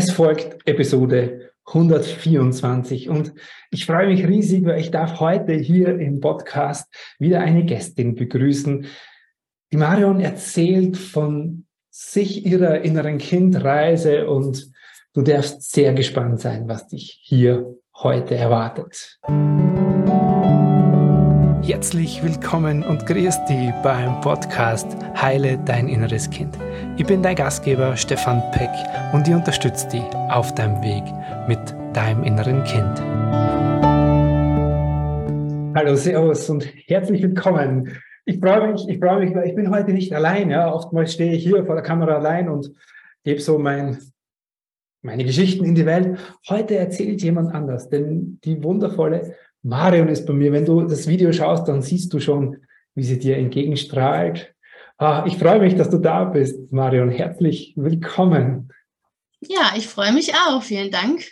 Es folgt Episode 124 und ich freue mich riesig, weil ich darf heute hier im Podcast wieder eine Gästin begrüßen. Die Marion erzählt von sich ihrer inneren Kindreise und du darfst sehr gespannt sein, was dich hier heute erwartet. Herzlich willkommen und grüß dich beim Podcast Heile dein inneres Kind. Ich bin dein Gastgeber Stefan Peck und ich unterstütze dich auf deinem Weg mit deinem inneren Kind. Hallo, Servus und herzlich willkommen. Ich freue mich, ich freue mich, weil ich bin heute nicht allein. Ja. Oftmals stehe ich hier vor der Kamera allein und gebe so mein, meine Geschichten in die Welt. Heute erzählt jemand anders, denn die wundervolle Marion ist bei mir. Wenn du das Video schaust, dann siehst du schon, wie sie dir entgegenstrahlt. Ah, ich freue mich, dass du da bist, Marion. Herzlich willkommen. Ja, ich freue mich auch. Vielen Dank.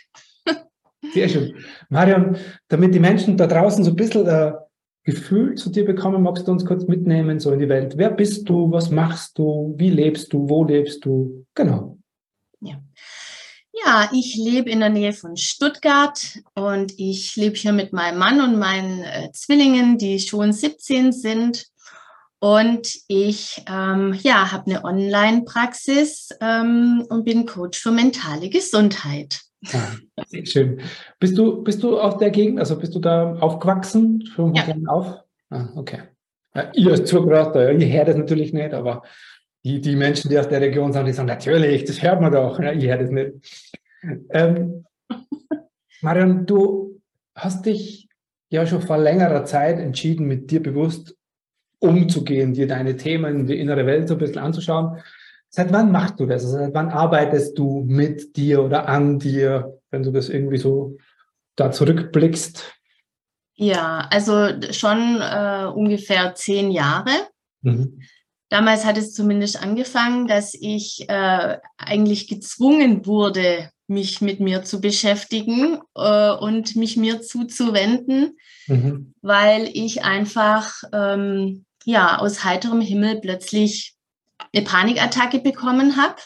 Sehr schön. Marion, damit die Menschen da draußen so ein bisschen äh, Gefühl zu dir bekommen, magst du uns kurz mitnehmen, so in die Welt. Wer bist du? Was machst du? Wie lebst du? Wo lebst du? Genau. Ja. Ja, ich lebe in der Nähe von Stuttgart und ich lebe hier mit meinem Mann und meinen äh, Zwillingen, die schon 17 sind. Und ich ähm, ja, habe eine Online-Praxis ähm, und bin Coach für mentale Gesundheit. Ah, sehr schön. Bist du, bist du aus der Gegend, also bist du da aufgewachsen, schon ja. auf? Ah, okay. Ja, ihr als Zuhörer, ihr hört das natürlich nicht, aber die, die Menschen, die aus der Region sind, die sagen, natürlich, das hört man doch. Ja, ich höre das nicht. Ähm, Marion, du hast dich ja schon vor längerer Zeit entschieden, mit dir bewusst umzugehen, dir deine Themen, die innere Welt so ein bisschen anzuschauen. Seit wann machst du das? Also seit wann arbeitest du mit dir oder an dir, wenn du das irgendwie so da zurückblickst? Ja, also schon äh, ungefähr zehn Jahre. Mhm. Damals hat es zumindest angefangen, dass ich äh, eigentlich gezwungen wurde, mich mit mir zu beschäftigen äh, und mich mir zuzuwenden, mhm. weil ich einfach ähm, ja aus heiterem Himmel plötzlich eine Panikattacke bekommen habe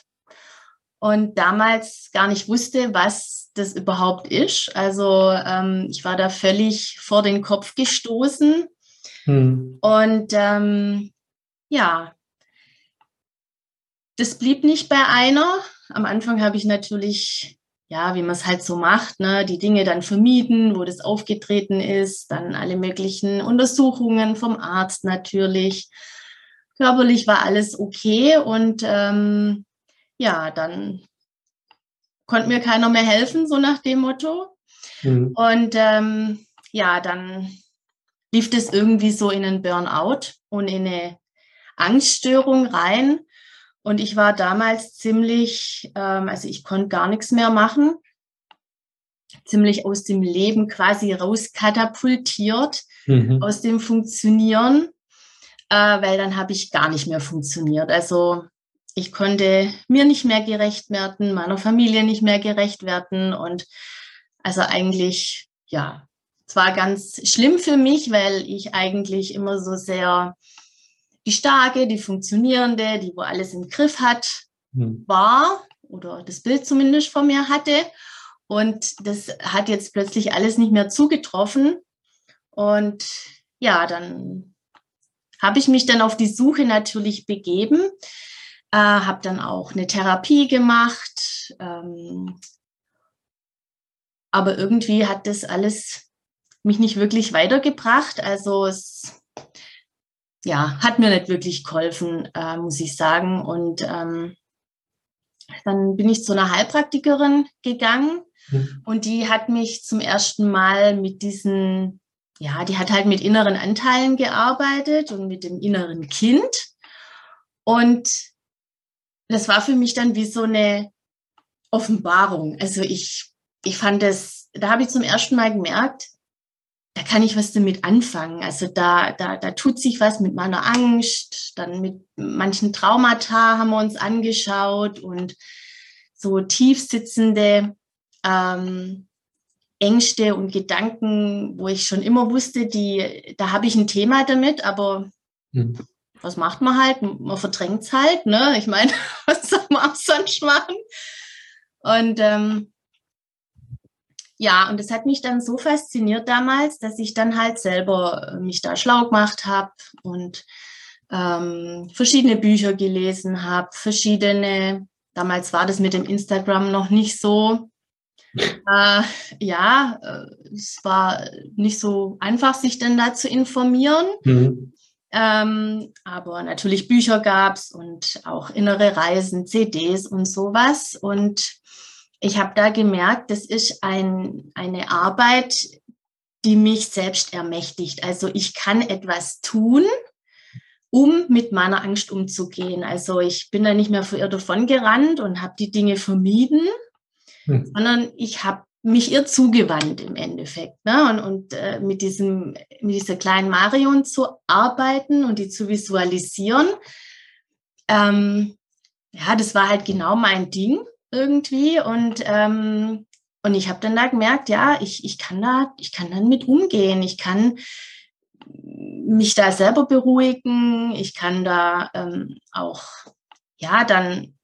und damals gar nicht wusste, was das überhaupt ist. Also ähm, ich war da völlig vor den Kopf gestoßen mhm. und ähm, ja, das blieb nicht bei einer. Am Anfang habe ich natürlich, ja, wie man es halt so macht, ne, die Dinge dann vermieden, wo das aufgetreten ist, dann alle möglichen Untersuchungen vom Arzt natürlich. Körperlich war alles okay und ähm, ja, dann konnte mir keiner mehr helfen, so nach dem Motto. Mhm. Und ähm, ja, dann lief das irgendwie so in einen Burnout und in eine Angststörung rein. Und ich war damals ziemlich, ähm, also ich konnte gar nichts mehr machen, ziemlich aus dem Leben quasi rauskatapultiert, mhm. aus dem Funktionieren, äh, weil dann habe ich gar nicht mehr funktioniert. Also ich konnte mir nicht mehr gerecht werden, meiner Familie nicht mehr gerecht werden und also eigentlich, ja, es war ganz schlimm für mich, weil ich eigentlich immer so sehr die starke, die funktionierende, die wo alles im Griff hat, hm. war oder das Bild zumindest von mir hatte. Und das hat jetzt plötzlich alles nicht mehr zugetroffen. Und ja, dann habe ich mich dann auf die Suche natürlich begeben, äh, habe dann auch eine Therapie gemacht. Ähm, aber irgendwie hat das alles mich nicht wirklich weitergebracht. Also es ja, hat mir nicht wirklich geholfen, äh, muss ich sagen. Und ähm, dann bin ich zu einer Heilpraktikerin gegangen mhm. und die hat mich zum ersten Mal mit diesen, ja, die hat halt mit inneren Anteilen gearbeitet und mit dem inneren Kind. Und das war für mich dann wie so eine Offenbarung. Also ich, ich fand das, da habe ich zum ersten Mal gemerkt, da kann ich was damit anfangen. Also da, da, da tut sich was mit meiner Angst, dann mit manchen Traumata haben wir uns angeschaut und so tiefsitzende ähm, Ängste und Gedanken, wo ich schon immer wusste, die, da habe ich ein Thema damit, aber hm. was macht man halt? Man verdrängt es halt, ne? Ich meine, was soll man auch sonst machen? Und ähm, ja, und das hat mich dann so fasziniert damals, dass ich dann halt selber äh, mich da schlau gemacht habe und ähm, verschiedene Bücher gelesen habe, verschiedene, damals war das mit dem Instagram noch nicht so, äh, ja, äh, es war nicht so einfach, sich dann da zu informieren. Mhm. Ähm, aber natürlich Bücher gab es und auch innere Reisen, CDs und sowas. Und ich habe da gemerkt, das ist ein, eine Arbeit, die mich selbst ermächtigt. Also ich kann etwas tun, um mit meiner Angst umzugehen. Also ich bin da nicht mehr vor ihr davon gerannt und habe die Dinge vermieden, hm. sondern ich habe mich ihr zugewandt im Endeffekt. Ne? Und, und äh, mit, diesem, mit dieser kleinen Marion zu arbeiten und die zu visualisieren, ähm, ja, das war halt genau mein Ding irgendwie. Und, ähm, und ich habe dann da gemerkt, ja, ich, ich kann da, ich kann dann mit umgehen. Ich kann mich da selber beruhigen. Ich kann da ähm, auch, ja, dann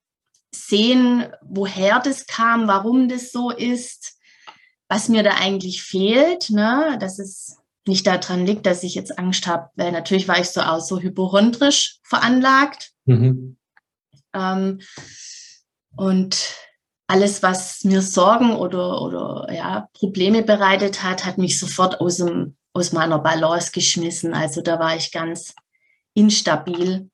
sehen, woher das kam, warum das so ist, was mir da eigentlich fehlt, ne? dass es nicht daran liegt, dass ich jetzt Angst habe, weil natürlich war ich so auch so hypochondrisch veranlagt. Mhm. Ähm, und alles, was mir Sorgen oder, oder ja, Probleme bereitet hat, hat mich sofort aus, dem, aus meiner Balance geschmissen. Also da war ich ganz instabil.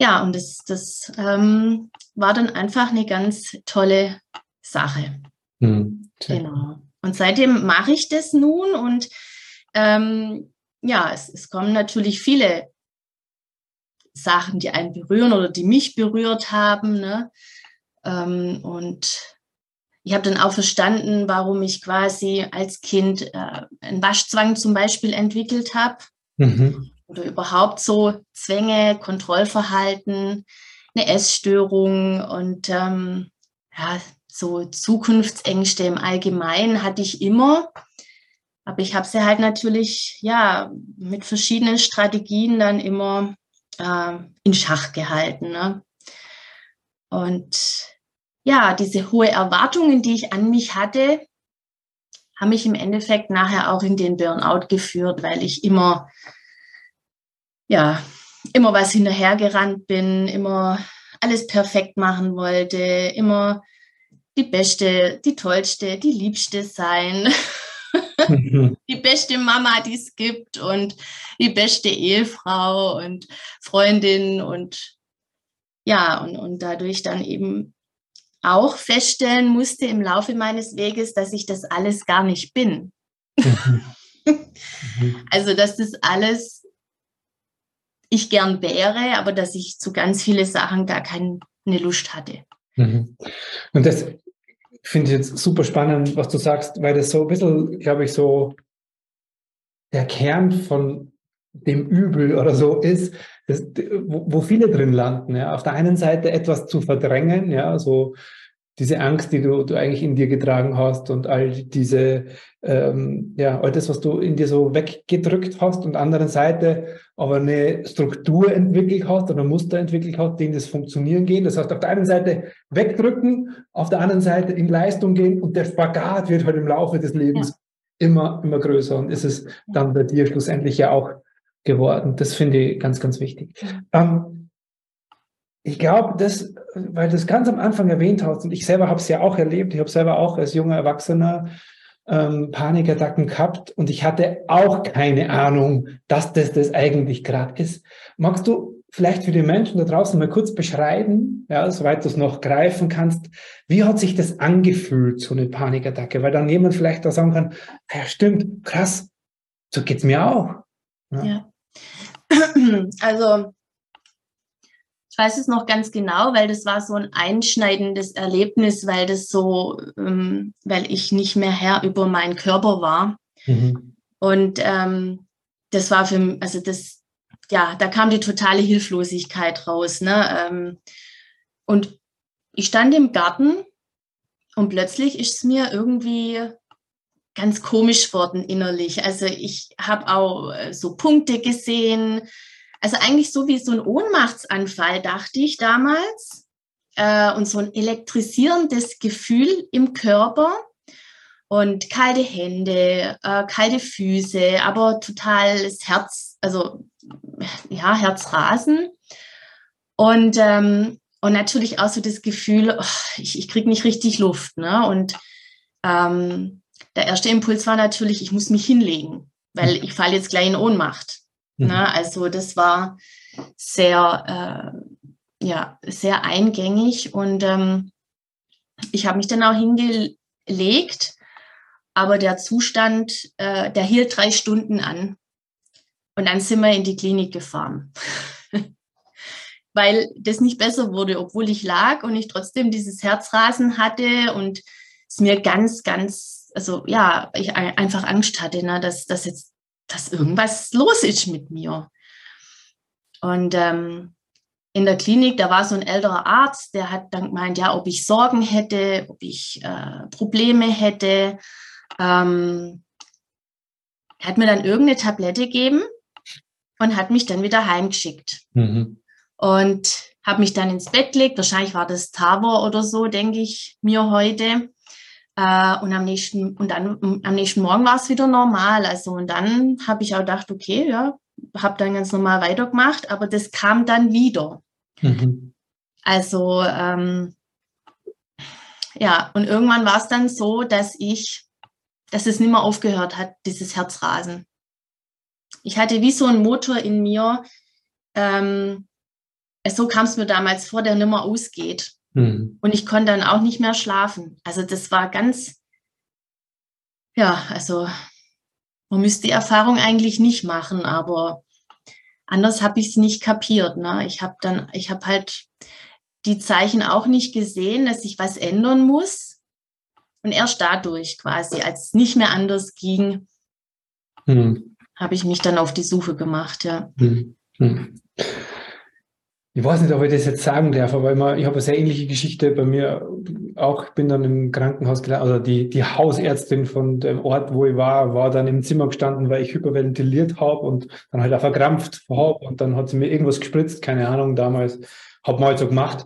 Ja, und das, das ähm, war dann einfach eine ganz tolle Sache. Mhm. Genau. Und seitdem mache ich das nun und ähm, ja, es, es kommen natürlich viele Sachen, die einen berühren oder die mich berührt haben. Ne? Ähm, und ich habe dann auch verstanden, warum ich quasi als Kind äh, einen Waschzwang zum Beispiel entwickelt habe. Mhm. Oder überhaupt so Zwänge, Kontrollverhalten, eine Essstörung und ähm, ja, so Zukunftsängste im Allgemeinen hatte ich immer. Aber ich habe sie halt natürlich ja mit verschiedenen Strategien dann immer äh, in Schach gehalten. Ne? Und ja, diese hohe Erwartungen, die ich an mich hatte, haben mich im Endeffekt nachher auch in den Burnout geführt, weil ich immer, ja, immer was hinterhergerannt bin, immer alles perfekt machen wollte, immer die beste, die tollste, die liebste sein, mhm. die beste Mama, die es gibt und die beste Ehefrau und Freundin und ja, und, und dadurch dann eben auch feststellen musste im Laufe meines Weges, dass ich das alles gar nicht bin. Mhm. also, dass das alles ich gern wäre, aber dass ich zu ganz viele Sachen gar keine Lust hatte. Mhm. Und das finde ich jetzt super spannend, was du sagst, weil das so ein bisschen, glaube ich, so der Kern von dem Übel oder so ist, das, wo, wo, viele drin landen. Ja. Auf der einen Seite etwas zu verdrängen, ja, so diese Angst, die du, du eigentlich in dir getragen hast und all diese, ähm, ja, all das, was du in dir so weggedrückt hast und anderen Seite aber eine Struktur entwickelt hast oder Muster entwickelt hast, denen das Funktionieren geht. Das heißt, auf der einen Seite wegdrücken, auf der anderen Seite in Leistung gehen und der Spagat wird halt im Laufe des Lebens ja. immer, immer größer und ist es dann bei dir schlussendlich ja auch geworden. Das finde ich ganz, ganz wichtig. Ähm, ich glaube, das, weil du es ganz am Anfang erwähnt hast, und ich selber habe es ja auch erlebt, ich habe selber auch als junger Erwachsener ähm, Panikattacken gehabt und ich hatte auch keine Ahnung, dass das das eigentlich gerade ist. Magst du vielleicht für die Menschen da draußen mal kurz beschreiben, ja, soweit du es noch greifen kannst, wie hat sich das angefühlt, so eine Panikattacke? Weil dann jemand vielleicht da sagen kann, ah ja stimmt, krass, so geht's mir auch. Ja. ja. Also ich weiß es noch ganz genau, weil das war so ein einschneidendes Erlebnis, weil das so, ähm, weil ich nicht mehr Herr über meinen Körper war. Mhm. Und ähm, das war für mich, also das, ja, da kam die totale Hilflosigkeit raus. Ne? Ähm, und ich stand im Garten und plötzlich ist es mir irgendwie ganz komisch worden innerlich. Also ich habe auch äh, so Punkte gesehen, also eigentlich so wie so ein Ohnmachtsanfall, dachte ich damals. äh, und so ein elektrisierendes Gefühl im Körper und kalte Hände, äh, kalte Füße, aber totales Herz, also ja, Herzrasen. Und, ähm, und natürlich auch so das Gefühl, oh, ich, ich kriege nicht richtig Luft. Ne? Und ähm, der erste Impuls war natürlich, ich muss mich hinlegen, weil ich falle jetzt gleich in Ohnmacht. Mhm. Ne? Also das war sehr, äh, ja, sehr eingängig und ähm, ich habe mich dann auch hingelegt, aber der Zustand, äh, der hielt drei Stunden an. Und dann sind wir in die Klinik gefahren. Weil das nicht besser wurde, obwohl ich lag und ich trotzdem dieses Herzrasen hatte und es mir ganz, ganz, also ja, ich einfach Angst hatte, ne, dass, dass jetzt dass irgendwas los ist mit mir. Und ähm, in der Klinik, da war so ein älterer Arzt, der hat dann gemeint, ja, ob ich Sorgen hätte, ob ich äh, Probleme hätte. Ähm, er hat mir dann irgendeine Tablette gegeben und hat mich dann wieder heimgeschickt. Mhm. Und habe mich dann ins Bett gelegt. Wahrscheinlich war das Tavor oder so, denke ich mir heute. Äh, und am nächsten, und dann am nächsten Morgen war es wieder normal. Also, und dann habe ich auch gedacht, okay, ja, habe dann ganz normal weitergemacht, aber das kam dann wieder. Mhm. Also, ähm, ja, und irgendwann war es dann so, dass ich, dass es nicht mehr aufgehört hat, dieses Herzrasen. Ich hatte wie so einen Motor in mir, ähm, so kam es mir damals vor, der nimmer ausgeht. Mhm. Und ich konnte dann auch nicht mehr schlafen. Also das war ganz, ja, also man müsste die Erfahrung eigentlich nicht machen, aber anders habe ich es nicht kapiert. Ne? Ich habe dann, ich habe halt die Zeichen auch nicht gesehen, dass ich was ändern muss. Und erst dadurch quasi, als es nicht mehr anders ging, hm. habe ich mich dann auf die Suche gemacht, ja. Hm. Hm ich weiß nicht, ob ich das jetzt sagen darf, aber immer, ich habe eine sehr ähnliche Geschichte bei mir auch. Ich bin dann im Krankenhaus gelandet, also die, die Hausärztin von dem Ort, wo ich war, war dann im Zimmer gestanden, weil ich hyperventiliert habe und dann halt auch verkrampft habe und dann hat sie mir irgendwas gespritzt, keine Ahnung, damals, habe mal halt so gemacht.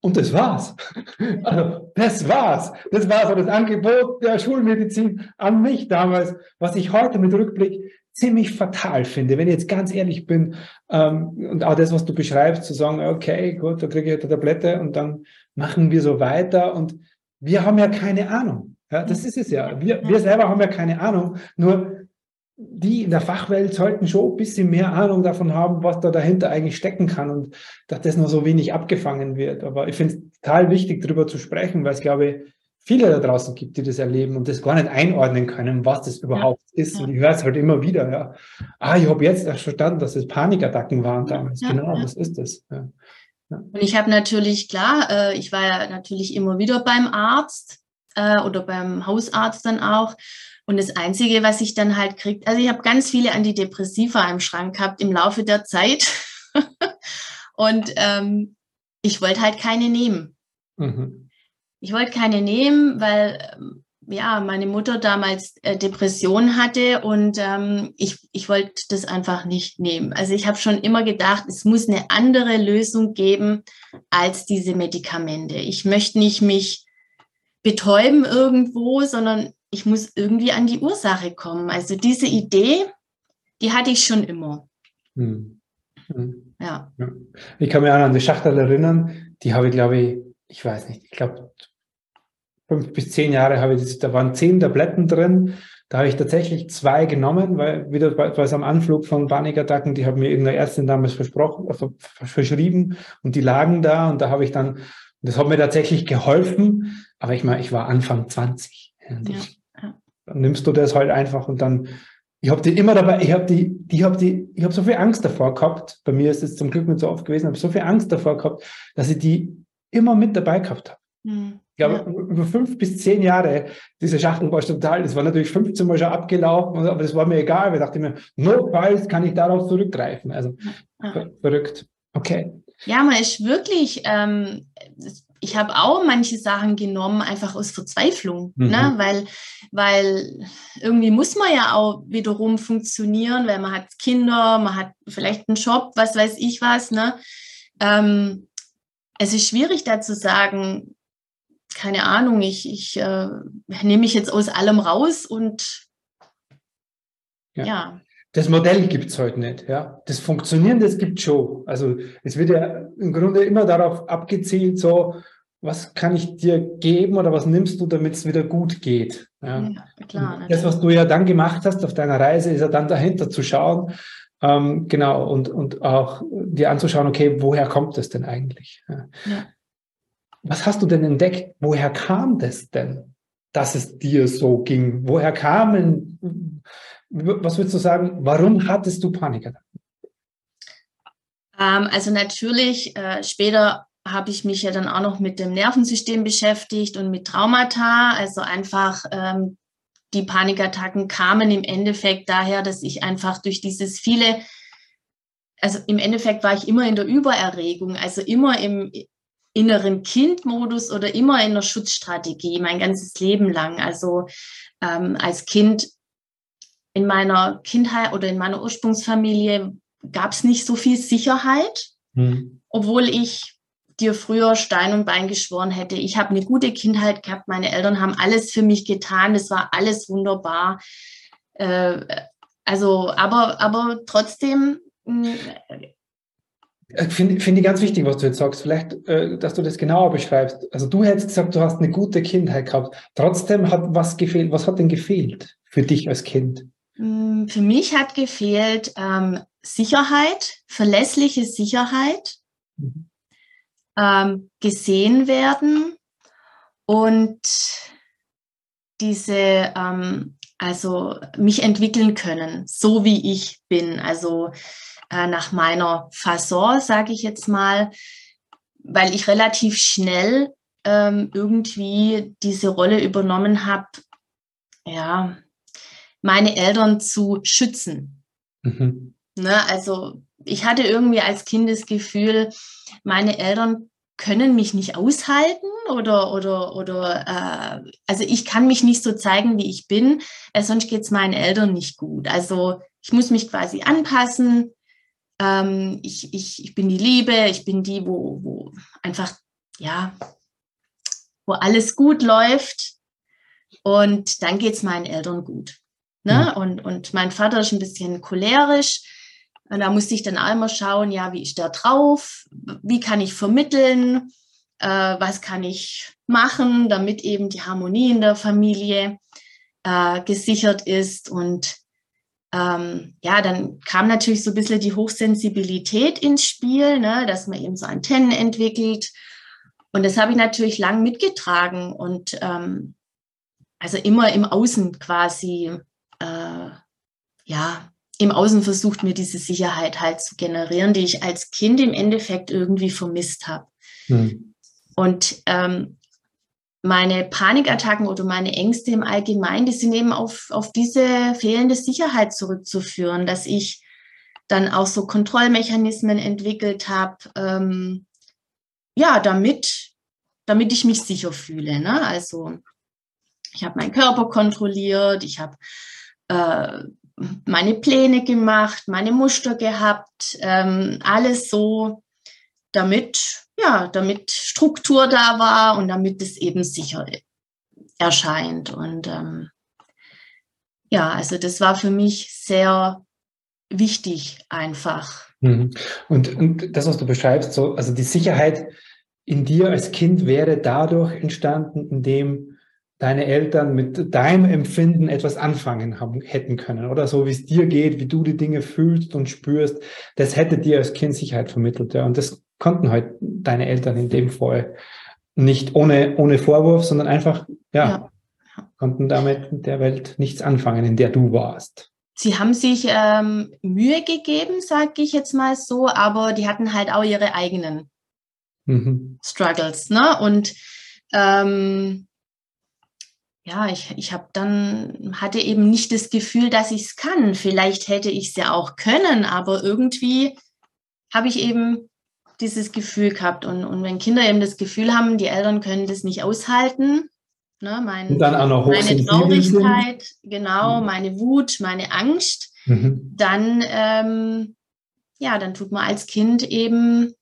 Und das war's. Also, das war's. Das war so das Angebot der Schulmedizin an mich damals, was ich heute mit Rückblick ziemlich fatal finde, wenn ich jetzt ganz ehrlich bin, ähm, und auch das, was du beschreibst, zu sagen, okay, gut, da kriege ich eine Tablette und dann machen wir so weiter und wir haben ja keine Ahnung. Ja, das ist es ja. Wir, wir selber haben ja keine Ahnung. Nur die in der Fachwelt sollten schon ein bisschen mehr Ahnung davon haben, was da dahinter eigentlich stecken kann und dass das nur so wenig abgefangen wird. Aber ich finde es total wichtig, darüber zu sprechen, weil es, glaube ich, viele da draußen gibt, die das erleben und das gar nicht einordnen können, was das überhaupt ja. ist. Und ich höre es halt immer wieder, ja. Ah, ich habe jetzt erst verstanden, dass es Panikattacken waren damals. Ja, genau, was ist das? Ja. Und ich habe natürlich, klar, äh, ich war ja natürlich immer wieder beim Arzt äh, oder beim Hausarzt dann auch. Und das Einzige, was ich dann halt kriegt, also ich habe ganz viele Antidepressiva im Schrank gehabt im Laufe der Zeit. und ähm, ich wollte halt keine nehmen. Mhm ich wollte keine nehmen, weil ähm, ja, meine Mutter damals äh, Depression hatte und ähm, ich, ich wollte das einfach nicht nehmen. Also ich habe schon immer gedacht, es muss eine andere Lösung geben als diese Medikamente. Ich möchte nicht mich betäuben irgendwo, sondern ich muss irgendwie an die Ursache kommen. Also diese Idee, die hatte ich schon immer. Hm. Hm. Ja. ja. Ich kann mich auch an die Schachtel erinnern, die habe ich, glaube ich, ich weiß nicht, ich glaube fünf bis zehn Jahre habe ich das, da waren zehn Tabletten drin. Da habe ich tatsächlich zwei genommen, weil wieder es am Anflug von Panikattacken, die hat mir irgendeine Ärztin damals versprochen, also verschrieben und die lagen da und da habe ich dann, das hat mir tatsächlich geholfen, aber ich meine, ich war Anfang 20. Ja, ich, dann nimmst du das halt einfach und dann, ich habe die immer dabei, ich habe die, ich habe die, ich habe so viel Angst davor gehabt, bei mir ist es zum Glück nicht so oft gewesen, habe so viel Angst davor gehabt, dass ich die immer mit dabei gehabt habe. Mhm. Ich glaube, ja. über fünf bis zehn Jahre, diese Schachtel war total, das war natürlich 15 Mal schon abgelaufen, aber das war mir egal, ich dachte mir, notfalls kann ich darauf zurückgreifen. Also ja. verrückt. Okay. Ja, man ist wirklich, ähm, ich habe auch manche Sachen genommen, einfach aus Verzweiflung, mhm. ne? weil, weil irgendwie muss man ja auch wiederum funktionieren, weil man hat Kinder, man hat vielleicht einen Job, was weiß ich was. Ne? Ähm, es ist schwierig da zu sagen, keine Ahnung, ich, ich äh, nehme mich jetzt aus allem raus und ja. ja. Das Modell gibt es heute nicht. Ja? Das Funktionieren, das gibt es schon. Also es wird ja im Grunde immer darauf abgezielt, so, was kann ich dir geben oder was nimmst du, damit es wieder gut geht. Ja, ja klar. Das, was du ja dann gemacht hast auf deiner Reise, ist ja dann dahinter zu schauen, ähm, genau, und, und auch dir anzuschauen, okay, woher kommt das denn eigentlich? Ja. Ja. Was hast du denn entdeckt? Woher kam das denn, dass es dir so ging? Woher kamen, was würdest du sagen, warum hattest du Panikattacken? Ähm, also natürlich, äh, später habe ich mich ja dann auch noch mit dem Nervensystem beschäftigt und mit Traumata. Also einfach ähm, die Panikattacken kamen im Endeffekt daher, dass ich einfach durch dieses viele, also im Endeffekt war ich immer in der Übererregung, also immer im inneren Kindmodus oder immer in der Schutzstrategie mein ganzes Leben lang. Also ähm, als Kind in meiner Kindheit oder in meiner Ursprungsfamilie gab es nicht so viel Sicherheit, hm. obwohl ich dir früher Stein und Bein geschworen hätte. Ich habe eine gute Kindheit gehabt. Meine Eltern haben alles für mich getan. Es war alles wunderbar. Äh, also, aber, aber trotzdem. Ich finde find ich ganz wichtig, was du jetzt sagst. Vielleicht, äh, dass du das genauer beschreibst. Also du hättest gesagt, du hast eine gute Kindheit gehabt. Trotzdem hat was gefehlt. Was hat denn gefehlt für dich als Kind? Mm, für mich hat gefehlt ähm, Sicherheit, verlässliche Sicherheit. Mhm ähm, gesehen werden und diese, ähm, also mich entwickeln können, so wie ich bin. Also äh, nach meiner Fasson, sage ich jetzt mal, weil ich relativ schnell ähm, irgendwie diese Rolle übernommen habe, ja, meine Eltern zu schützen. Mhm. Ne, also ich hatte irgendwie als Kind das Gefühl, meine Eltern können mich nicht aushalten oder oder oder äh, also ich kann mich nicht so zeigen, wie ich bin, äh, sonst geht es meinen Eltern nicht gut. Also ich muss mich quasi anpassen. Ähm, ich, ich, ich bin die Liebe, ich bin die, wo, wo einfach, ja, wo alles gut läuft und dann geht es meinen Eltern gut. Ne? Mhm. Und, und mein Vater ist ein bisschen cholerisch und da musste ich dann einmal schauen, ja, wie ist der drauf? Wie kann ich vermitteln? Äh, was kann ich machen, damit eben die Harmonie in der Familie äh, gesichert ist? Und ähm, ja, dann kam natürlich so ein bisschen die Hochsensibilität ins Spiel, ne, dass man eben so Antennen entwickelt. Und das habe ich natürlich lang mitgetragen und ähm, also immer im Außen quasi, äh, ja, im Außen versucht, mir diese Sicherheit halt zu generieren, die ich als Kind im Endeffekt irgendwie vermisst habe. Hm. Und ähm, meine Panikattacken oder meine Ängste im Allgemeinen, die sind eben auf, auf diese fehlende Sicherheit zurückzuführen, dass ich dann auch so Kontrollmechanismen entwickelt habe, ähm, ja, damit, damit ich mich sicher fühle. Ne? Also ich habe meinen Körper kontrolliert, ich habe äh, meine Pläne gemacht, meine Muster gehabt, ähm, alles so, damit, ja, damit Struktur da war und damit es eben sicher erscheint. Und ähm, ja, also das war für mich sehr wichtig einfach. Mhm. Und, und das, was du beschreibst, so, also die Sicherheit in dir als Kind wäre dadurch entstanden, indem deine Eltern mit deinem Empfinden etwas anfangen haben, hätten können oder so, wie es dir geht, wie du die Dinge fühlst und spürst, das hätte dir als Kind Sicherheit vermittelt. Ja. Und das konnten halt deine Eltern in dem Fall nicht ohne, ohne Vorwurf, sondern einfach, ja, ja. konnten damit mit der Welt nichts anfangen, in der du warst. Sie haben sich ähm, Mühe gegeben, sage ich jetzt mal so, aber die hatten halt auch ihre eigenen mhm. Struggles. Ne? Und ähm, ja, ich, ich habe dann, hatte eben nicht das Gefühl, dass ich es kann. Vielleicht hätte ich es ja auch können, aber irgendwie habe ich eben dieses Gefühl gehabt. Und, und wenn Kinder eben das Gefühl haben, die Eltern können das nicht aushalten, ne, mein, meine Traurigkeit, sind. genau, mhm. meine Wut, meine Angst, mhm. dann, ähm, ja, dann tut man als Kind eben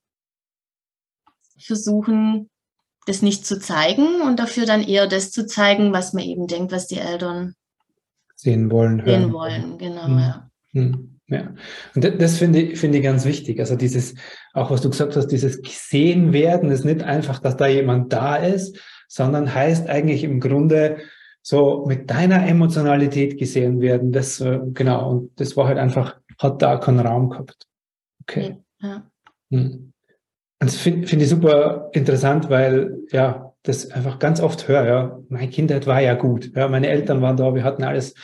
versuchen, das nicht zu zeigen und dafür dann eher das zu zeigen, was man eben denkt, was die Eltern sehen wollen. Sehen hören. wollen, genau, hm. ja. Hm. Ja, und das, das finde ich, finde ich ganz wichtig. Also dieses, auch was du gesagt hast, dieses gesehen werden ist nicht einfach, dass da jemand da ist, sondern heißt eigentlich im Grunde so mit deiner Emotionalität gesehen werden. Das, äh, genau. Und das war halt einfach, hat da keinen Raum gehabt. Okay. Ja. Hm. Und das finde find ich super interessant, weil, ja, das einfach ganz oft höre, ja, meine Kindheit war ja gut. Ja, meine Eltern waren da, wir hatten alles,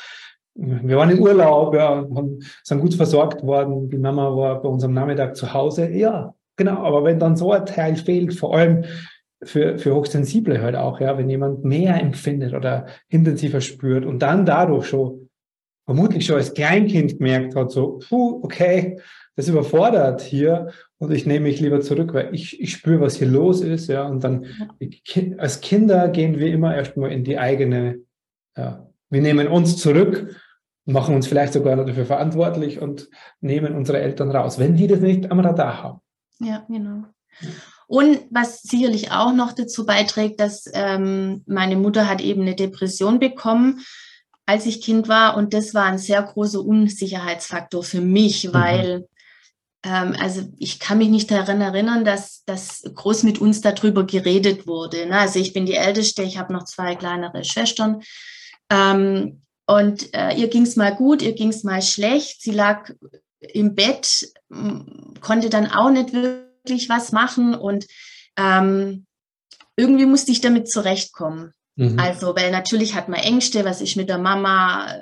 wir waren in Urlaub, ja, haben, sind gut versorgt worden. Die Mama war bei uns am Nachmittag zu Hause. Ja, genau. Aber wenn dann so ein Teil fehlt, vor allem für, für Hochsensible halt auch, ja, wenn jemand mehr empfindet oder intensiver spürt und dann dadurch schon, vermutlich schon als Kleinkind gemerkt hat, so, puh, okay, das überfordert hier und ich nehme mich lieber zurück, weil ich, ich spüre, was hier los ist, ja, und dann als Kinder gehen wir immer erstmal in die eigene, ja, wir nehmen uns zurück, machen uns vielleicht sogar dafür verantwortlich und nehmen unsere Eltern raus, wenn die das nicht am Radar haben. Ja, genau. Und was sicherlich auch noch dazu beiträgt, dass ähm, meine Mutter hat eben eine Depression bekommen, als ich Kind war. Und das war ein sehr großer Unsicherheitsfaktor für mich, mhm. weil also ich kann mich nicht daran erinnern, dass, dass groß mit uns darüber geredet wurde. Ne? Also ich bin die Älteste, ich habe noch zwei kleinere Schwestern. Ähm, und äh, ihr ging es mal gut, ihr ging es mal schlecht. Sie lag im Bett, konnte dann auch nicht wirklich was machen und ähm, irgendwie musste ich damit zurechtkommen. Mhm. Also, weil natürlich hat man Ängste, was ist mit der Mama,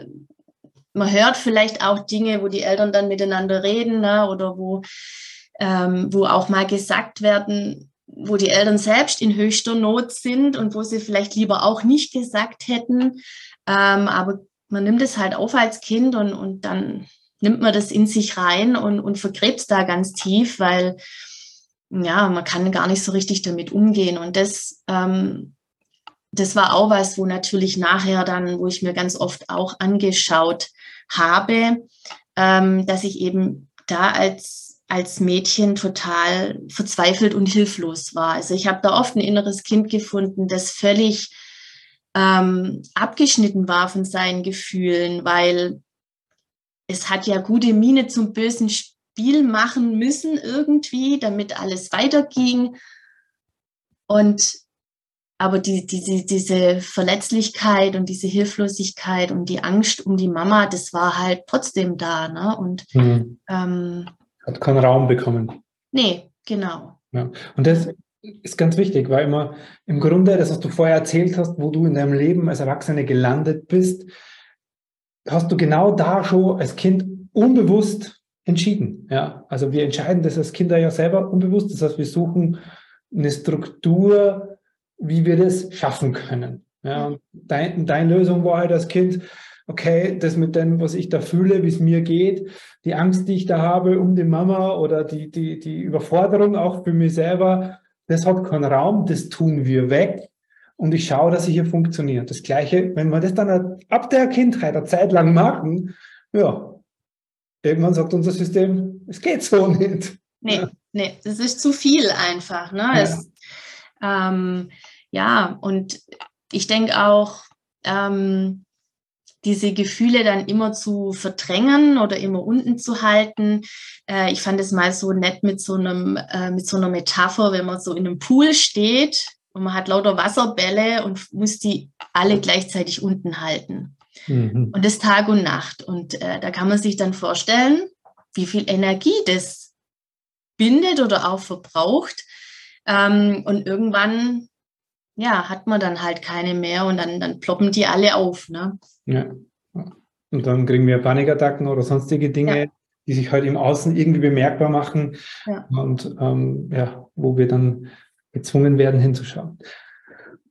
man hört vielleicht auch Dinge, wo die Eltern dann miteinander reden ne, oder wo, ähm, wo auch mal gesagt werden, wo die Eltern selbst in höchster Not sind und wo sie vielleicht lieber auch nicht gesagt hätten. Ähm, aber man nimmt es halt auf als Kind und, und dann nimmt man das in sich rein und, und vergräbt es da ganz tief, weil ja, man kann gar nicht so richtig damit umgehen. Und das ähm, das war auch was, wo natürlich nachher dann, wo ich mir ganz oft auch angeschaut habe, ähm, dass ich eben da als, als Mädchen total verzweifelt und hilflos war. Also ich habe da oft ein inneres Kind gefunden, das völlig ähm, abgeschnitten war von seinen Gefühlen, weil es hat ja gute Miene zum bösen Spiel machen müssen irgendwie, damit alles weiterging. Und aber die, diese, diese Verletzlichkeit und diese Hilflosigkeit und die Angst um die Mama, das war halt trotzdem da. Ne? Und mhm. ähm, hat keinen Raum bekommen. Nee, genau. Ja. Und das ist ganz wichtig, weil immer im Grunde, das, was du vorher erzählt hast, wo du in deinem Leben als Erwachsene gelandet bist, hast du genau da schon als Kind unbewusst entschieden. Ja, also wir entscheiden das als Kinder ja selber unbewusst. Das heißt, wir suchen eine Struktur, wie wir das schaffen können. Ja, dein, deine Lösung war halt als Kind, okay, das mit dem, was ich da fühle, wie es mir geht, die Angst, die ich da habe um die Mama oder die, die, die Überforderung auch für mich selber, das hat keinen Raum, das tun wir weg und ich schaue, dass es hier funktioniert. Das Gleiche, wenn wir das dann ab der Kindheit eine Zeit lang machen, ja, irgendwann sagt unser System, es geht so nicht. Nee, ja. nee, das ist zu viel einfach. Ne? Ja. Es, ähm, ja, und ich denke auch, ähm, diese Gefühle dann immer zu verdrängen oder immer unten zu halten. Äh, ich fand es mal so nett mit so einem, äh, mit so einer Metapher, wenn man so in einem Pool steht und man hat lauter Wasserbälle und muss die alle gleichzeitig unten halten. Mhm. Und das Tag und Nacht. Und äh, da kann man sich dann vorstellen, wie viel Energie das bindet oder auch verbraucht, ähm, und irgendwann, ja, hat man dann halt keine mehr und dann, dann ploppen die alle auf. Ne? Ja. Und dann kriegen wir Panikattacken oder sonstige Dinge, ja. die sich halt im Außen irgendwie bemerkbar machen ja. und ähm, ja, wo wir dann gezwungen werden hinzuschauen.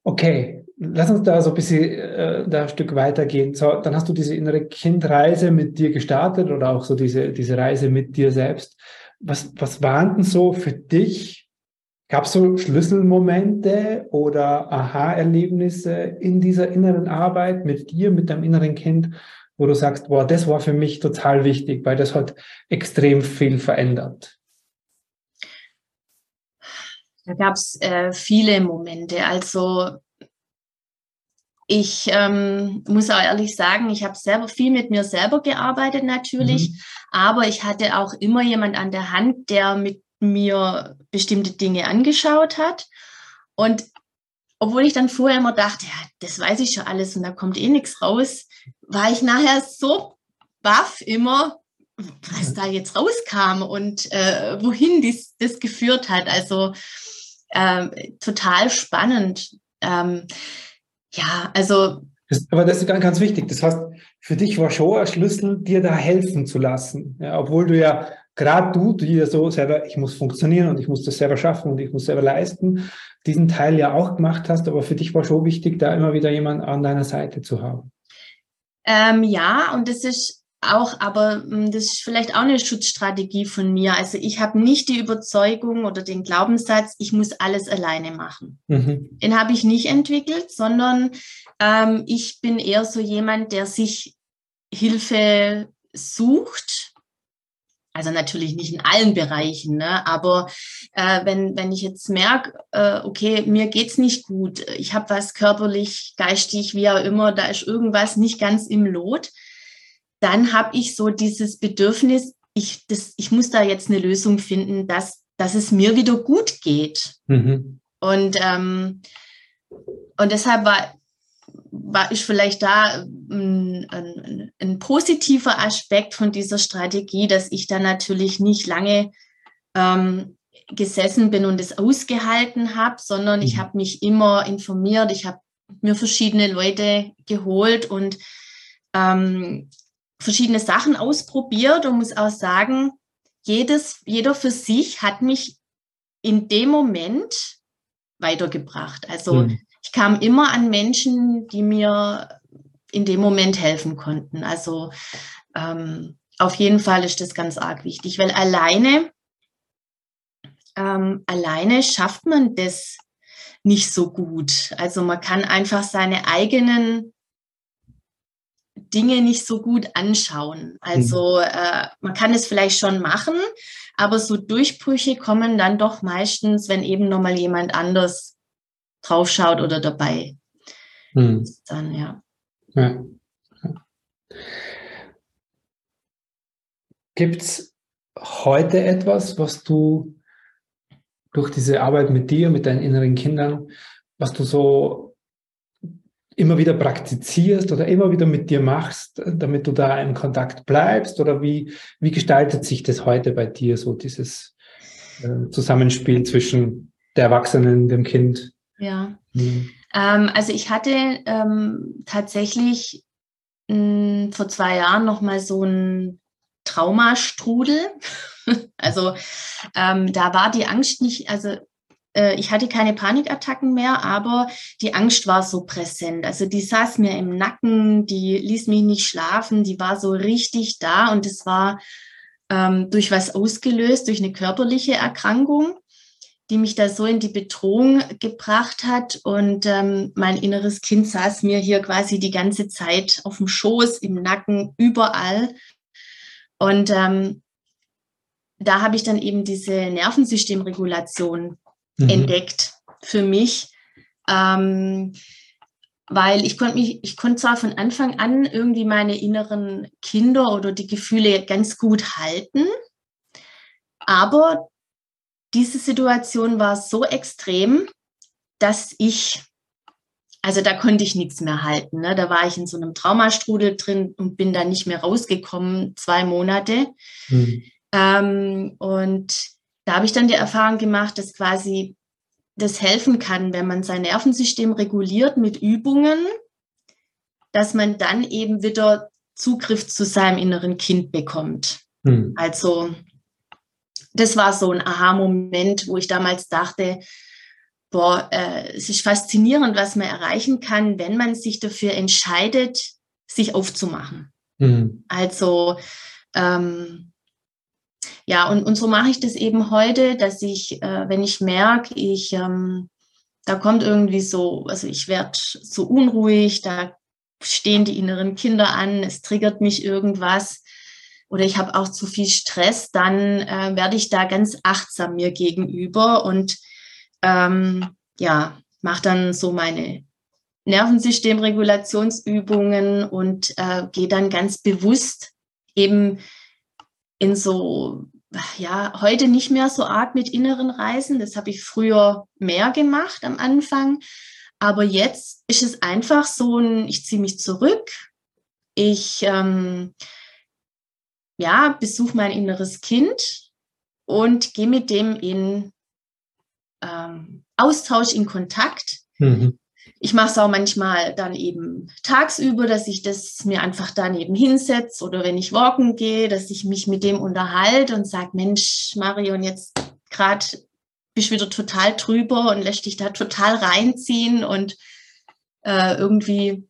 Okay, lass uns da so ein bisschen äh, da ein Stück weitergehen. So, dann hast du diese innere Kindreise mit dir gestartet oder auch so diese, diese Reise mit dir selbst. Was, was waren denn so für dich Gab es so Schlüsselmomente oder Aha-Erlebnisse in dieser inneren Arbeit mit dir, mit deinem inneren Kind, wo du sagst, boah, das war für mich total wichtig, weil das hat extrem viel verändert? Da gab es äh, viele Momente. Also ich ähm, muss auch ehrlich sagen, ich habe selber viel mit mir selber gearbeitet natürlich, mhm. aber ich hatte auch immer jemand an der Hand, der mit mir bestimmte Dinge angeschaut hat. Und obwohl ich dann vorher immer dachte, ja, das weiß ich schon alles und da kommt eh nichts raus, war ich nachher so baff immer, was da jetzt rauskam und äh, wohin dies, das geführt hat. Also äh, total spannend. Ähm, ja, also. Das, aber das ist ganz, ganz wichtig. Das heißt, für dich war schon ein Schlüssel, dir da helfen zu lassen. Ja, obwohl du ja, gerade du, die ja so selber, ich muss funktionieren und ich muss das selber schaffen und ich muss selber leisten, diesen Teil ja auch gemacht hast. Aber für dich war schon wichtig, da immer wieder jemand an deiner Seite zu haben. Ähm, ja, und das ist auch, aber hm, das ist vielleicht auch eine Schutzstrategie von mir. Also ich habe nicht die Überzeugung oder den Glaubenssatz, ich muss alles alleine machen. Mhm. Den habe ich nicht entwickelt, sondern ähm, ich bin eher so jemand, der sich Hilfe sucht. Also natürlich nicht in allen Bereichen, ne? aber äh, wenn, wenn ich jetzt merke, äh, okay, mir geht's nicht gut, ich habe was körperlich, geistig, wie auch immer, da ist irgendwas nicht ganz im Lot, dann habe ich so dieses Bedürfnis, ich, das, ich muss da jetzt eine Lösung finden, dass, dass es mir wieder gut geht. Mhm. Und, ähm, und deshalb war, war ich vielleicht da ein, ein, ein, positiver Aspekt von dieser Strategie, dass ich da natürlich nicht lange ähm, gesessen bin und es ausgehalten habe, sondern mhm. ich habe mich immer informiert, ich habe mir verschiedene Leute geholt und ähm, verschiedene Sachen ausprobiert und muss auch sagen, jedes, jeder für sich hat mich in dem Moment weitergebracht. Also mhm. Ich kam immer an Menschen, die mir in dem Moment helfen konnten. Also ähm, auf jeden Fall ist das ganz arg wichtig, weil alleine, ähm, alleine schafft man das nicht so gut. Also man kann einfach seine eigenen Dinge nicht so gut anschauen. Also mhm. äh, man kann es vielleicht schon machen, aber so Durchbrüche kommen dann doch meistens, wenn eben nochmal jemand anders draufschaut oder dabei. Mhm. Dann, ja. ja. Gibt es heute etwas, was du durch diese Arbeit mit dir, mit deinen inneren Kindern, was du so immer wieder praktizierst oder immer wieder mit dir machst, damit du da im Kontakt bleibst? Oder wie, wie gestaltet sich das heute bei dir, so dieses äh, Zusammenspiel zwischen der Erwachsenen, dem Kind? Ja, mhm. ähm, also ich hatte ähm, tatsächlich mh, hm, vor zwei Jahren nochmal so ein Traumastrudel. also ähm, da war die Angst nicht, also äh, ich hatte keine Panikattacken mehr, aber die Angst war so präsent. Also die saß mir im Nacken, die ließ mich nicht schlafen, die war so richtig da und es war ähm, durch was ausgelöst, durch eine körperliche Erkrankung, die mich da so in die Bedrohung gebracht hat. Und ähm, mein inneres Kind saß mir hier quasi die ganze Zeit auf dem Schoß, im Nacken, überall. Und ähm, da habe ich dann eben diese Nervensystemregulation mhm. entdeckt für mich. Ähm, weil ich konnte mich, ich konnte zwar von Anfang an irgendwie meine inneren Kinder oder die Gefühle ganz gut halten, aber diese Situation war so extrem, dass ich, also da konnte ich nichts mehr halten. Ne? Da war ich in so einem Traumastrudel drin und bin da nicht mehr rausgekommen, zwei Monate. Mhm. Ähm, und da habe ich dann die Erfahrung gemacht, dass quasi das helfen kann, wenn man sein Nervensystem reguliert mit Übungen, dass man dann eben wieder Zugriff zu seinem inneren Kind bekommt. Hm. Also das war so ein Aha-Moment, wo ich damals dachte, boah, äh, es ist faszinierend, was man erreichen kann, wenn man sich dafür entscheidet, sich aufzumachen. Hm. Also ähm, ja, und, und so mache ich das eben heute, dass ich, äh, wenn ich merke, ich, ähm, da kommt irgendwie so, also ich werde so unruhig, da stehen die inneren Kinder an, es triggert mich irgendwas oder ich habe auch zu viel Stress, dann äh, werde ich da ganz achtsam mir gegenüber und ähm, ja, mache dann so meine Nervensystemregulationsübungen und äh, gehe dann ganz bewusst eben in so, ja, heute nicht mehr so arg mit inneren Reisen. Das habe ich früher mehr gemacht am Anfang. Aber jetzt ist es einfach so ein, ich ziehe mich zurück. Ich ähm, ja, besuche mein inneres Kind und gehe mit dem in ähm, Austausch, in Kontakt. Mhm. Ich mache es auch manchmal dann eben tagsüber, dass ich das mir einfach daneben hinsetze oder wenn ich walken gehe, dass ich mich mit dem unterhalte und sage, Mensch, Marion, jetzt gerade bist du wieder total drüber und lässt dich da total reinziehen und äh, irgendwie,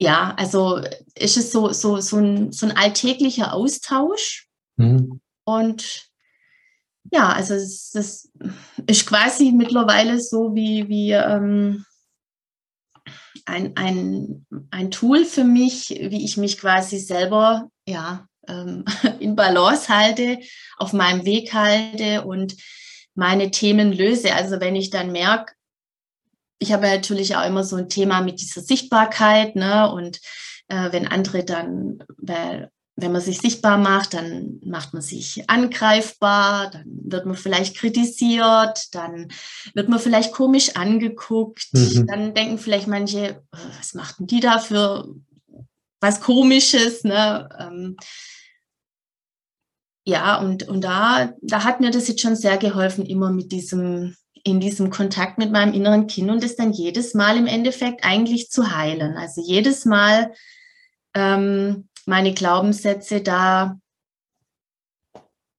ja, also ist es so, so, so, ein, so ein alltäglicher Austausch. Mhm. Und ja, also es, das ist quasi mittlerweile so wie, wie ähm, ein, ein, ein Tool für mich, wie ich mich quasi selber ja, ähm, in Balance halte, auf meinem Weg halte und meine Themen löse. Also wenn ich dann merke, ich habe natürlich auch immer so ein Thema mit dieser Sichtbarkeit, ne? Und äh, wenn andere dann, weil wenn man sich sichtbar macht, dann macht man sich angreifbar, dann wird man vielleicht kritisiert, dann wird man vielleicht komisch angeguckt, mhm. dann denken vielleicht manche, äh, was machten die da für was Komisches, ne? Ähm, ja, und, und da, da hat mir das jetzt schon sehr geholfen, immer mit diesem, in diesem Kontakt mit meinem inneren Kind und das dann jedes Mal im Endeffekt eigentlich zu heilen. Also jedes Mal ähm, meine Glaubenssätze da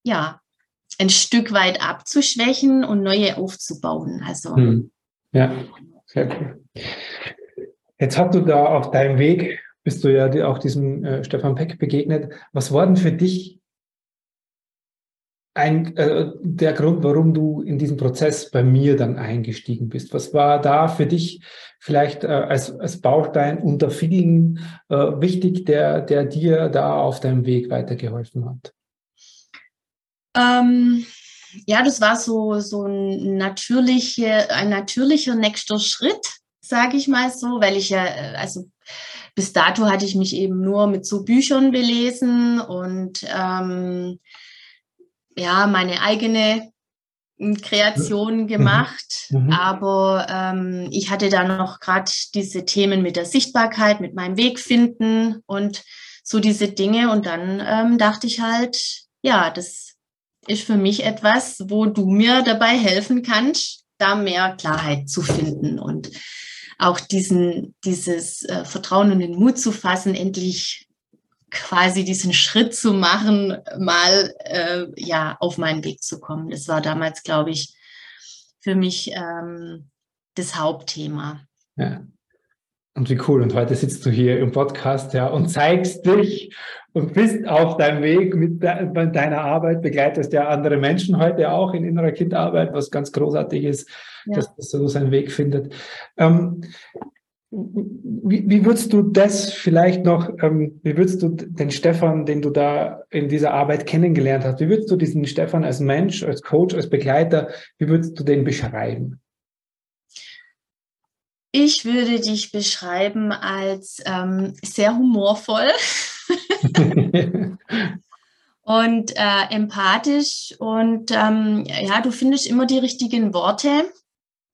ja ein Stück weit abzuschwächen und neue aufzubauen. Also hm. ja, sehr cool. Jetzt hast du da auf deinem Weg, bist du ja auch diesem äh, Stefan Peck begegnet. Was war denn für dich ein, äh, der Grund, warum du in diesen Prozess bei mir dann eingestiegen bist? Was war da für dich vielleicht äh, als, als Baustein unter vielen äh, wichtig, der, der dir da auf deinem Weg weitergeholfen hat? Ähm, ja, das war so, so ein, natürliche, ein natürlicher nächster Schritt, sage ich mal so, weil ich ja, äh, also bis dato hatte ich mich eben nur mit so Büchern belesen und ähm, ja, meine eigene hm, Kreation mhm. gemacht, mhm. aber ähm, ich hatte da noch gerade diese Themen mit der Sichtbarkeit, mit meinem Weg finden und so diese Dinge und dann ähm, dachte ich halt, ja, das ist für mich etwas, wo du mir dabei helfen kannst, da mehr Klarheit zu finden und auch diesen, dieses äh, Vertrauen und den Mut zu fassen, endlich quasi diesen Schritt zu machen, mal äh, ja auf meinen Weg zu kommen. Das war damals, glaube ich, für mich ähm, das Hauptthema. Ja. Und wie cool. Und heute sitzt du hier im Podcast ja, und zeigst dich und bist auf deinem Weg mit de deiner Arbeit, begleitest ja andere Menschen heute auch in innerer Kindarbeit, was ganz großartig ist, ja. dass das so seinen Weg findet. Ähm, wie, wie würdest du das vielleicht noch, ähm, wie würdest du den Stefan, den du da in dieser Arbeit kennengelernt hast, wie würdest du diesen Stefan als Mensch, als Coach, als Begleiter, wie würdest du den beschreiben? Ich würde dich beschreiben als ähm, sehr humorvoll und äh, empathisch und ähm, ja, du findest immer die richtigen Worte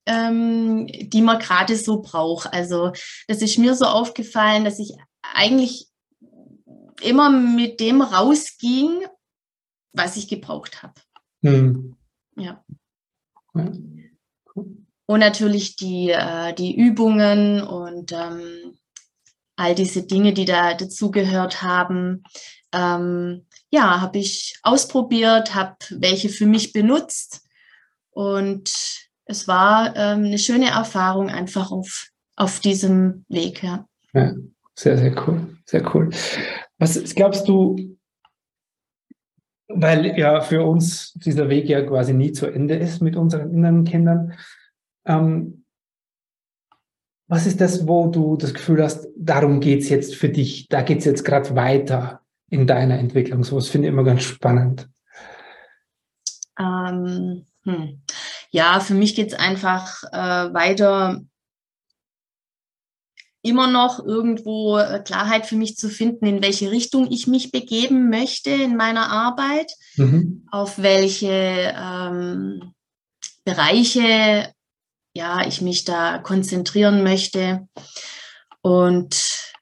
ähm, die man gerade so braucht. Also das ist mir so aufgefallen, dass ich eigentlich immer mit dem rausging, was ich gebraucht habe. Hm. Ja. Und natürlich die, äh, die Übungen und ähm, all diese Dinge, die da dazugehört haben. Ähm, ja, habe ich ausprobiert, habe welche für mich benutzt und es war ähm, eine schöne Erfahrung einfach auf, auf diesem Weg. Ja. ja, sehr, sehr cool. Sehr cool. Was glaubst du, weil ja für uns dieser Weg ja quasi nie zu Ende ist mit unseren inneren Kindern. Ähm, was ist das, wo du das Gefühl hast, darum geht es jetzt für dich, da geht es jetzt gerade weiter in deiner Entwicklung? So was finde ich immer ganz spannend. Ähm, hm. Ja, für mich geht es einfach äh, weiter, immer noch irgendwo äh, Klarheit für mich zu finden, in welche Richtung ich mich begeben möchte in meiner Arbeit, mhm. auf welche ähm, Bereiche ja, ich mich da konzentrieren möchte und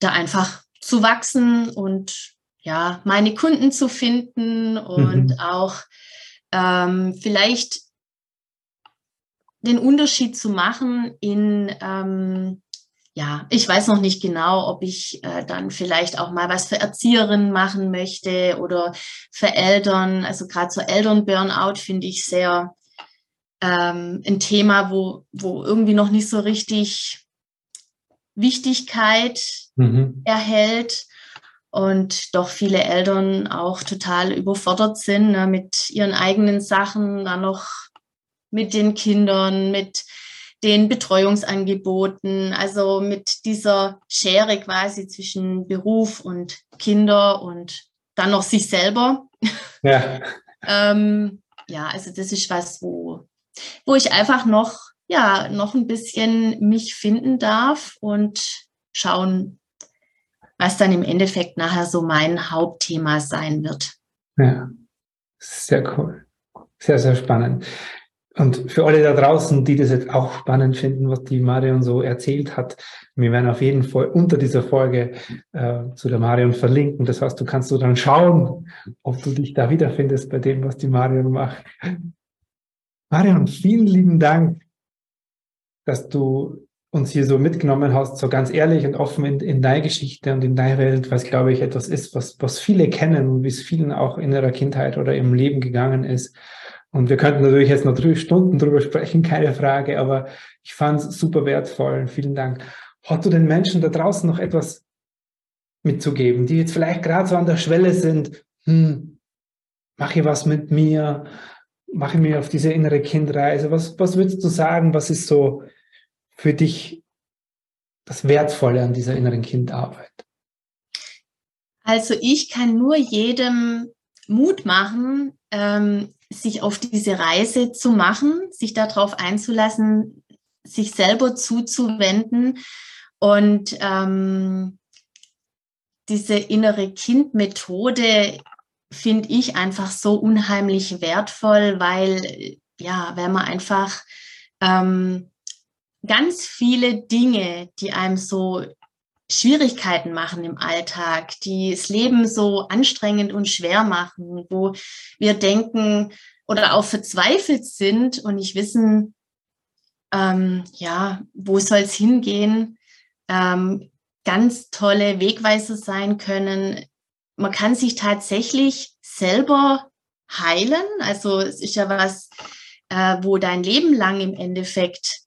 da einfach zu wachsen und ja, meine Kunden zu finden und mhm. auch ähm, vielleicht den Unterschied zu machen in, ähm, ja, ich weiß noch nicht genau, ob ich äh, dann vielleicht auch mal was für Erzieherinnen machen möchte oder für Eltern. Also gerade so Eltern-Burnout finde ich sehr ähm, ein Thema, wo, wo irgendwie noch nicht so richtig Wichtigkeit mhm. erhält und doch viele Eltern auch total überfordert sind ne, mit ihren eigenen Sachen, dann noch mit den Kindern, mit den Betreuungsangeboten, also mit dieser Schere quasi zwischen Beruf und Kinder und dann noch sich selber. Ja. ähm, ja, also das ist was, wo, wo ich einfach noch, ja, noch ein bisschen mich finden darf und schauen, was dann im Endeffekt nachher so mein Hauptthema sein wird. Ja, sehr cool. Sehr, sehr spannend. Und für alle da draußen, die das jetzt auch spannend finden, was die Marion so erzählt hat, wir werden auf jeden Fall unter dieser Folge äh, zu der Marion verlinken. Das heißt, du kannst du dann schauen, ob du dich da wiederfindest bei dem, was die Marion macht. Marion, vielen lieben Dank, dass du uns hier so mitgenommen hast, so ganz ehrlich und offen in, in deine Geschichte und in deine Welt, was glaube ich etwas ist, was, was viele kennen und wie es vielen auch in ihrer Kindheit oder im Leben gegangen ist. Und wir könnten natürlich jetzt noch drei Stunden drüber sprechen, keine Frage, aber ich fand es super wertvoll. Vielen Dank. Hast du den Menschen da draußen noch etwas mitzugeben, die jetzt vielleicht gerade so an der Schwelle sind, hm, mache ich was mit mir, mache mir auf diese innere Kindreise? Was, was würdest du sagen, was ist so für dich das Wertvolle an dieser inneren Kindarbeit? Also ich kann nur jedem Mut machen, ähm, sich auf diese Reise zu machen, sich darauf einzulassen, sich selber zuzuwenden und ähm, diese innere Kindmethode finde ich einfach so unheimlich wertvoll, weil ja, wenn man einfach ähm, ganz viele Dinge, die einem so Schwierigkeiten machen im Alltag, die das Leben so anstrengend und schwer machen, wo wir denken oder auch verzweifelt sind und nicht wissen, ähm, ja, wo soll es hingehen, ähm, ganz tolle Wegweiser sein können. Man kann sich tatsächlich selber heilen. Also es ist ja was, äh, wo dein Leben lang im Endeffekt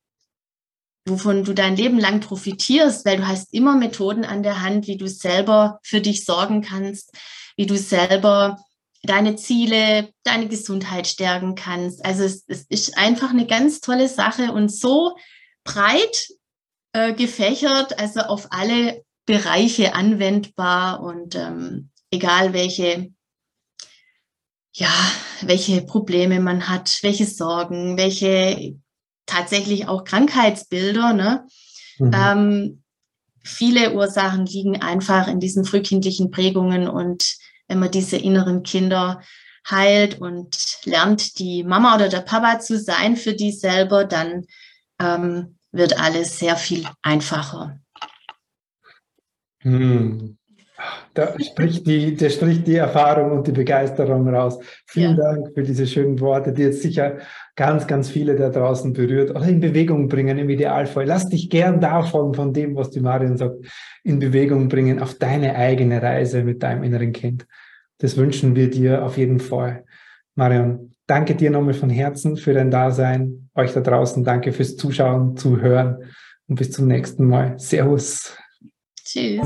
wovon du dein Leben lang profitierst, weil du hast immer Methoden an der Hand, wie du selber für dich sorgen kannst, wie du selber deine Ziele, deine Gesundheit stärken kannst. Also es, es ist einfach eine ganz tolle Sache und so breit äh, gefächert, also auf alle Bereiche anwendbar und ähm, egal welche ja, welche Probleme man hat, welche Sorgen, welche tatsächlich auch Krankheitsbilder. Ne? Mhm. Ähm, viele Ursachen liegen einfach in diesen frühkindlichen Prägungen und wenn man diese inneren Kinder heilt und lernt, die Mama oder der Papa zu sein für die selber, dann ähm, wird alles sehr viel einfacher. Hm. Da spricht, die, da spricht die Erfahrung und die Begeisterung raus. Vielen ja. Dank für diese schönen Worte, die jetzt sicher ganz, ganz viele da draußen berührt oder in Bewegung bringen im Idealfall. Lass dich gern davon, von dem, was die Marion sagt, in Bewegung bringen auf deine eigene Reise mit deinem inneren Kind. Das wünschen wir dir auf jeden Fall. Marion, danke dir nochmal von Herzen für dein Dasein. Euch da draußen danke fürs Zuschauen, Zuhören und bis zum nächsten Mal. Servus. Tschüss.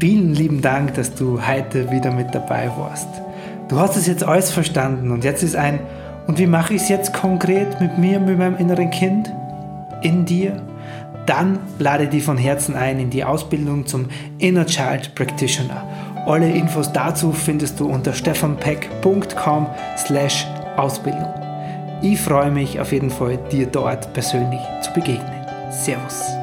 Vielen lieben Dank, dass du heute wieder mit dabei warst. Du hast es jetzt alles verstanden und jetzt ist ein, und wie mache ich es jetzt konkret mit mir, mit meinem inneren Kind? In dir? Dann lade dich von Herzen ein in die Ausbildung zum Inner Child Practitioner. Alle Infos dazu findest du unter stefanpeck.com slash Ausbildung. Ich freue mich auf jeden Fall, dir dort persönlich zu begegnen. Servus.